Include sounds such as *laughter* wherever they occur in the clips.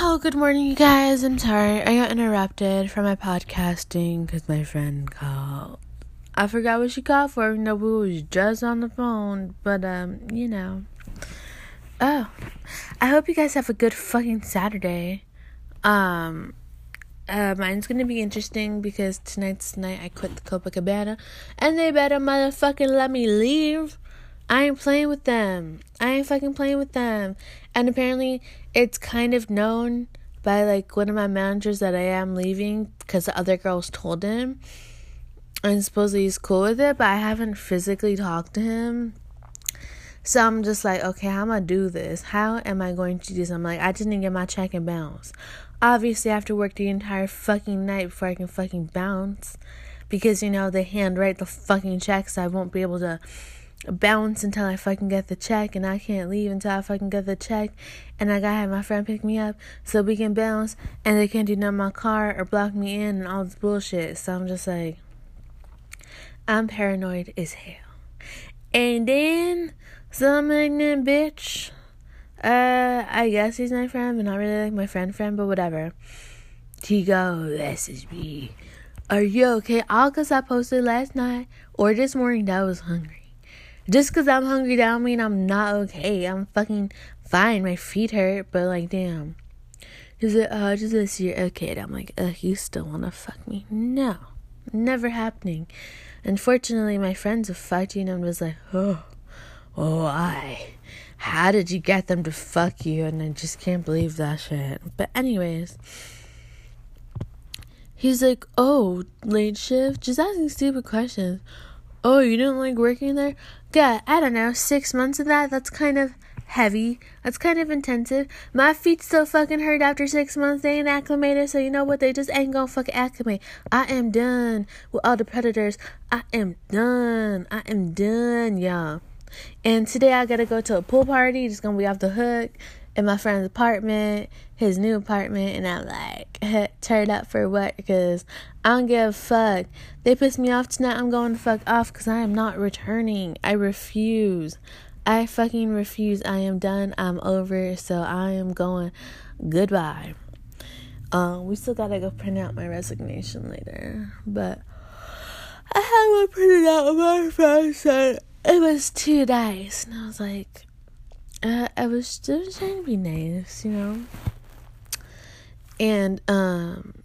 Oh, good morning, you guys. I'm sorry. I got interrupted from my podcasting because my friend called. I forgot what she called for, though we was just on the phone. But, um, you know. Oh. I hope you guys have a good fucking Saturday. Um, uh, mine's gonna be interesting because tonight's night I quit the Copacabana, and they better motherfucking let me leave. I ain't playing with them. I ain't fucking playing with them. And apparently, it's kind of known by like one of my managers that I am leaving because the other girls told him. And supposedly he's cool with it, but I haven't physically talked to him. So I'm just like, okay, how am I do this? How am I going to do this? I'm like, I didn't get my check and bounce. Obviously, I have to work the entire fucking night before I can fucking bounce. Because, you know, they handwrite the fucking checks. So I won't be able to bounce until I fucking get the check, and I can't leave until I fucking get the check, and I gotta have my friend pick me up so we can bounce, and they can't do nothing my car or block me in and all this bullshit. So I'm just like, I'm paranoid as hell. And then some ignorant bitch, uh, I guess he's my friend, but not really like my friend friend, but whatever. He goes, is me. Are you okay? All because I posted last night or this morning that I was hungry. Just because I'm hungry that don't mean I'm not okay. I'm fucking fine. My feet hurt, but like, damn. Is it, uh, just this year? Okay. And I'm like, uh, you still want to fuck me? No. Never happening. Unfortunately, my friends have fucked you, and I'm just like, oh, why? How did you get them to fuck you? And I just can't believe that shit. But, anyways. He's like, oh, late shift? Just asking stupid questions. Oh, you didn't like working there? God, I don't know, six months of that? That's kind of heavy. That's kind of intensive. My feet still fucking hurt after six months. They ain't acclimated, so you know what? They just ain't gonna fucking acclimate. I am done with all the predators. I am done. I am done, y'all. And today I gotta go to a pool party. Just gonna be off the hook in my friend's apartment, his new apartment, and I'm like, *laughs* turned up for what? Because I don't give a fuck. They pissed me off tonight. I'm going to fuck off because I am not returning. I refuse. I fucking refuse. I am done. I'm over. So I am going. Goodbye. Um, we still gotta go print out my resignation later, but I had one printed out. My friend said it was too nice, and I was like, uh, I was just trying to be nice, you know. And um,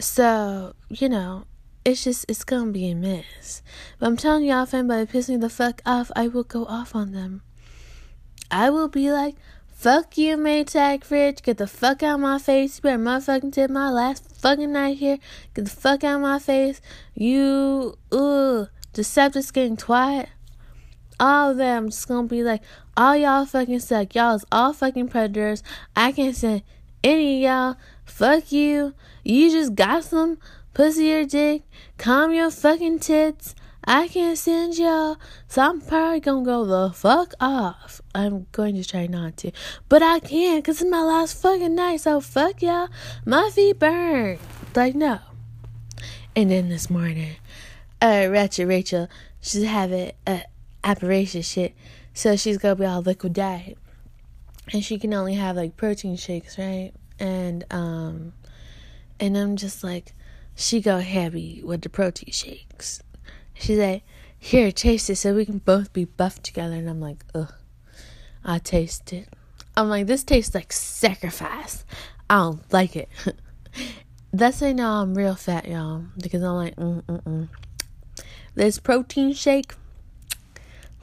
so you know, it's just it's gonna be a mess. But I'm telling y'all, if anybody piss me the fuck off, I will go off on them. I will be like, fuck you, Maytag Fridge, get the fuck out of my face. You better motherfucking tip my last fucking night here. Get the fuck out of my face. You, ugh, deceptive getting twat all of them just gonna be like, all y'all fucking suck. Y'all is all fucking predators. I can't send any of y'all. Fuck you. You just got some pussy or dick. Calm your fucking tits. I can't send y'all. So I'm probably gonna go the fuck off. I'm going to try not to. But I can't because it's my last fucking night. So fuck y'all. My feet burn. Like, no. And then this morning, uh, Rachel, Rachel, she's having, uh, operation shit. So she's gonna be all liquid diet. And she can only have like protein shakes, right? And um and I'm just like she go heavy with the protein shakes. She's like, here, taste it so we can both be buffed together and I'm like, ugh. I taste it. I'm like, this tastes like sacrifice. I don't like it. *laughs* That's how I know I'm real fat, y'all. Because I'm like, mm mm mm. This protein shake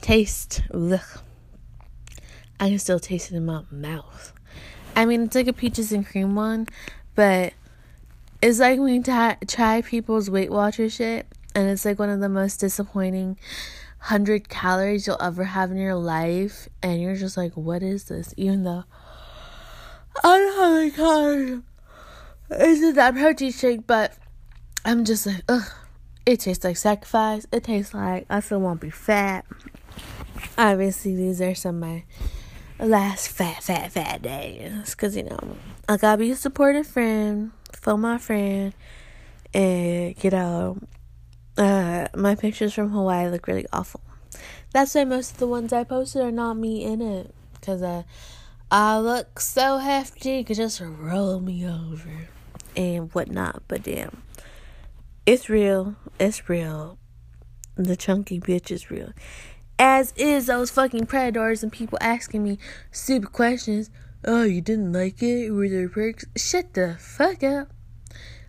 taste. Ugh. I can still taste it in my mouth. I mean, it's like a peaches and cream one, but it's like when you t- try people's Weight Watcher shit, and it's like one of the most disappointing hundred calories you'll ever have in your life, and you're just like, what is this? Even though I don't how many calories is that protein shake, but I'm just like, ugh. It tastes like sacrifice. It tastes like I still won't be fat obviously these are some of my last fat, fat, fat days. Because, you know, I gotta be a supportive friend, for my friend, and, you know, uh, my pictures from Hawaii look really awful. That's why most of the ones I posted are not me in it. Because, uh, I look so hefty, you could just roll me over and whatnot. But damn, it's real. It's real. The chunky bitch is real. As is those fucking predators and people asking me stupid questions. Oh, you didn't like it? Were there perks? Shut the fuck up.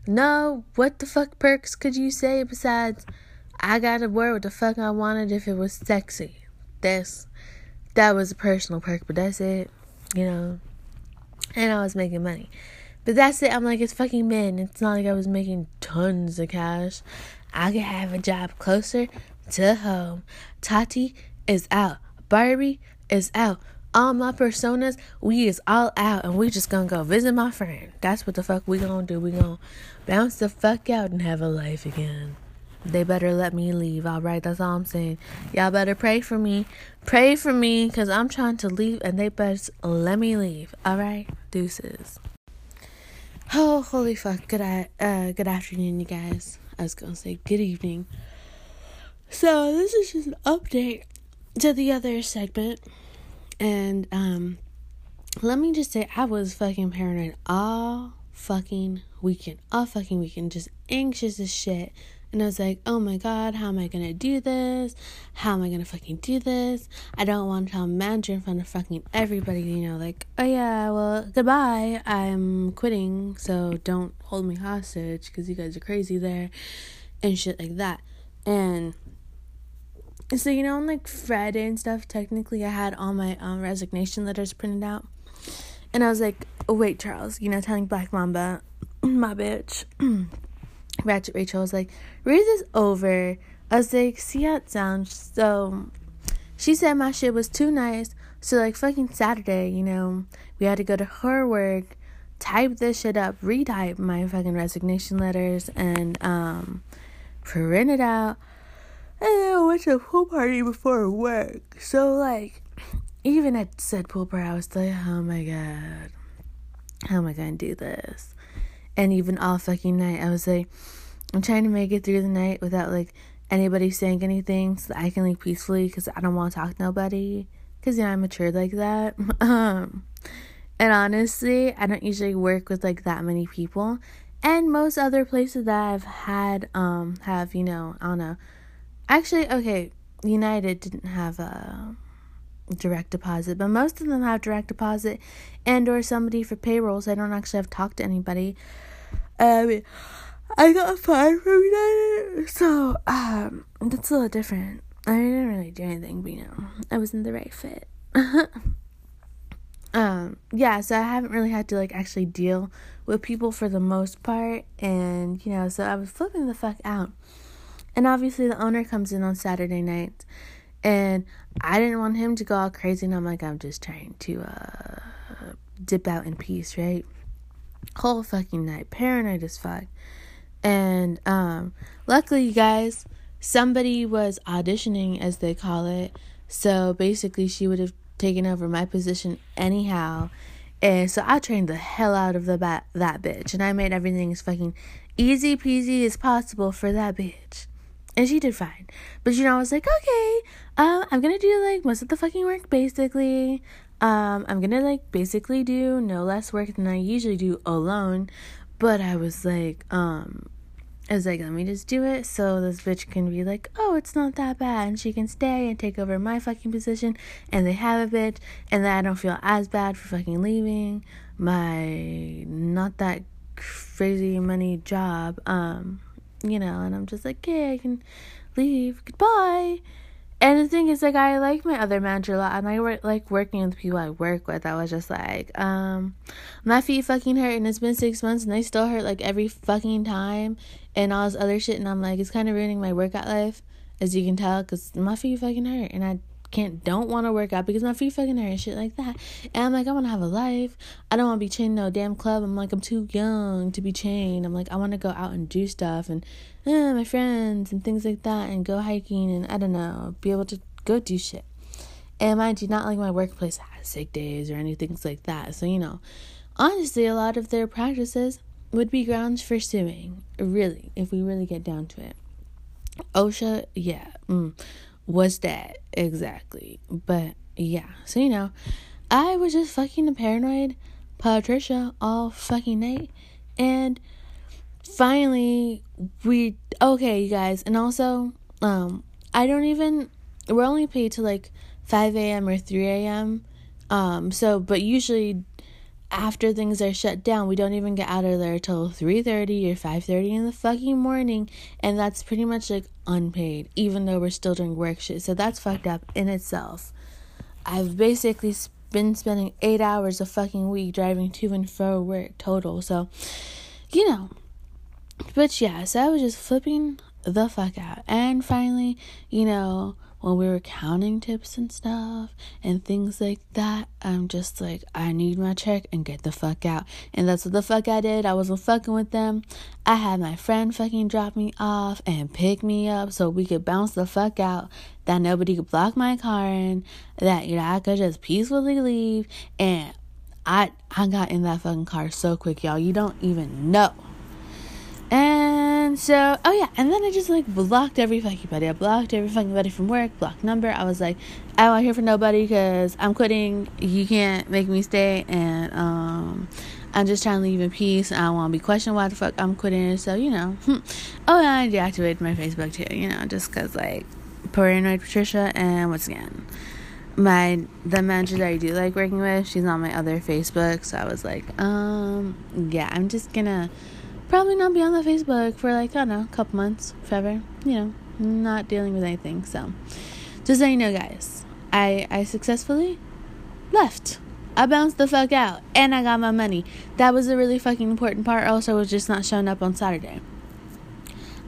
No, what the fuck perks could you say besides I gotta wear what the fuck I wanted if it was sexy? That's that was a personal perk, but that's it you know, and I was making money. But that's it. I'm like, it's fucking men. It's not like I was making tons of cash. I could have a job closer to home. Tati is out. Barbie is out. All my personas, we is all out, and we just gonna go visit my friend. That's what the fuck we gonna do. We gonna bounce the fuck out and have a life again. They better let me leave, alright? That's all I'm saying. Y'all better pray for me. Pray for me, because I'm trying to leave, and they better let me leave, alright? Deuces. Oh, holy fuck. Good, uh, good afternoon, you guys. I was gonna say good evening. So, this is just an update to the other segment. And, um, let me just say, I was fucking paranoid all fucking weekend. All fucking weekend. Just anxious as shit and I was like, oh my god, how am I gonna do this? How am I gonna fucking do this? I don't want to tell manager in front of fucking everybody, you know, like, oh yeah, well, goodbye, I'm quitting, so don't hold me hostage because you guys are crazy there, and shit like that. And so, you know, on like Friday and stuff, technically, I had all my um, resignation letters printed out. And I was like, oh, wait, Charles, you know, telling Black Mamba, *clears throat* my bitch. *clears throat* Ratchet Rachel was like, read this over. I was like, see how it sounds. So she said my shit was too nice. So like fucking Saturday, you know, we had to go to her work, type this shit up, retype my fucking resignation letters, and um, print it out. Then I went to a pool party before work. So like, even at said pool party, I was like, oh my god, how am I gonna do this? and even all fucking night. I was like, I'm trying to make it through the night without like anybody saying anything so that I can leave peacefully because I don't want to talk to nobody because you know I'm matured like that. *laughs* um, and honestly, I don't usually work with like that many people. And most other places that I've had um have you know I don't know. Actually, okay, United didn't have a direct deposit, but most of them have direct deposit and or somebody for payrolls. I don't actually have talked to anybody. Um, I got fired from United, so um, that's a little different. I didn't really do anything, but you know, I wasn't the right fit. *laughs* um, yeah, so I haven't really had to like actually deal with people for the most part, and you know, so I was flipping the fuck out. And obviously, the owner comes in on Saturday night and I didn't want him to go all crazy, and I'm like, I'm just trying to uh, dip out in peace, right? Whole fucking night, paranoid as fuck. And um, luckily, you guys, somebody was auditioning, as they call it. So basically, she would have taken over my position anyhow. And so I trained the hell out of the bat that bitch, and I made everything as fucking easy peasy as possible for that bitch and she did fine. But you know, I was like, okay, um, I'm gonna do like most of the fucking work basically. Um, I'm gonna like basically do no less work than I usually do alone. But I was like, um, I was like, let me just do it so this bitch can be like, oh, it's not that bad, and she can stay and take over my fucking position, and they have a bitch, and then I don't feel as bad for fucking leaving my not that crazy money job. Um, you know, and I'm just like, okay, I can leave. Goodbye. And the thing is, like, I like my other manager a lot, and I like working with the people I work with. I was just like, um, my feet fucking hurt, and it's been six months, and they still hurt like every fucking time, and all this other shit. And I'm like, it's kind of ruining my workout life, as you can tell, because my feet fucking hurt, and I can't don't want to work out because my feet fucking hurt and shit like that. And I'm like, I want to have a life. I don't want to be chained no damn club. I'm like, I'm too young to be chained. I'm like, I want to go out and do stuff and eh, my friends and things like that and go hiking and I don't know, be able to go do shit. And mind you, not like my workplace has sick days or anything like that. So, you know, honestly, a lot of their practices would be grounds for suing, really, if we really get down to it. OSHA, yeah. Mm was that exactly. But yeah, so you know, I was just fucking a paranoid Patricia all fucking night. And finally, we. Okay, you guys. And also, um, I don't even. We're only paid to like 5 a.m. or 3 a.m. Um, so, but usually after things are shut down, we don't even get out of there till 3:30 or 5:30 in the fucking morning, and that's pretty much like unpaid even though we're still doing work shit. So that's fucked up in itself. I've basically been spending 8 hours a fucking week driving to and fro work total. So, you know, but yeah, so I was just flipping the fuck out. And finally, you know, when we were counting tips and stuff and things like that, I'm just like, I need my check and get the fuck out. And that's what the fuck I did. I wasn't fucking with them. I had my friend fucking drop me off and pick me up so we could bounce the fuck out. That nobody could block my car in. That, you know, I could just peacefully leave. And I I got in that fucking car so quick, y'all. You don't even know. And so, oh yeah, and then I just like blocked every fucking buddy. I blocked every fucking buddy from work, blocked number. I was like, I don't hear from nobody because I'm quitting. You can't make me stay, and um, I'm just trying to leave in peace. I don't want to be questioned why the fuck I'm quitting. So you know, *laughs* oh yeah, I deactivated my Facebook too. You know, just cause like paranoid Patricia, and once again, my the manager that I do like working with, she's on my other Facebook. So I was like, um, yeah, I'm just gonna probably not be on the Facebook for like, I don't know, a couple months, forever. You know, not dealing with anything. So, just so you know, guys, I, I successfully left. I bounced the fuck out and I got my money. That was a really fucking important part. Also, was just not showing up on Saturday.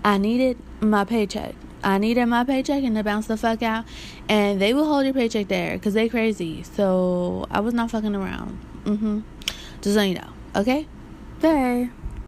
I needed my paycheck. I needed my paycheck and to bounce the fuck out. And they will hold your paycheck there because they crazy. So I was not fucking around. Mm-hmm. Just so you know. Okay? Bye.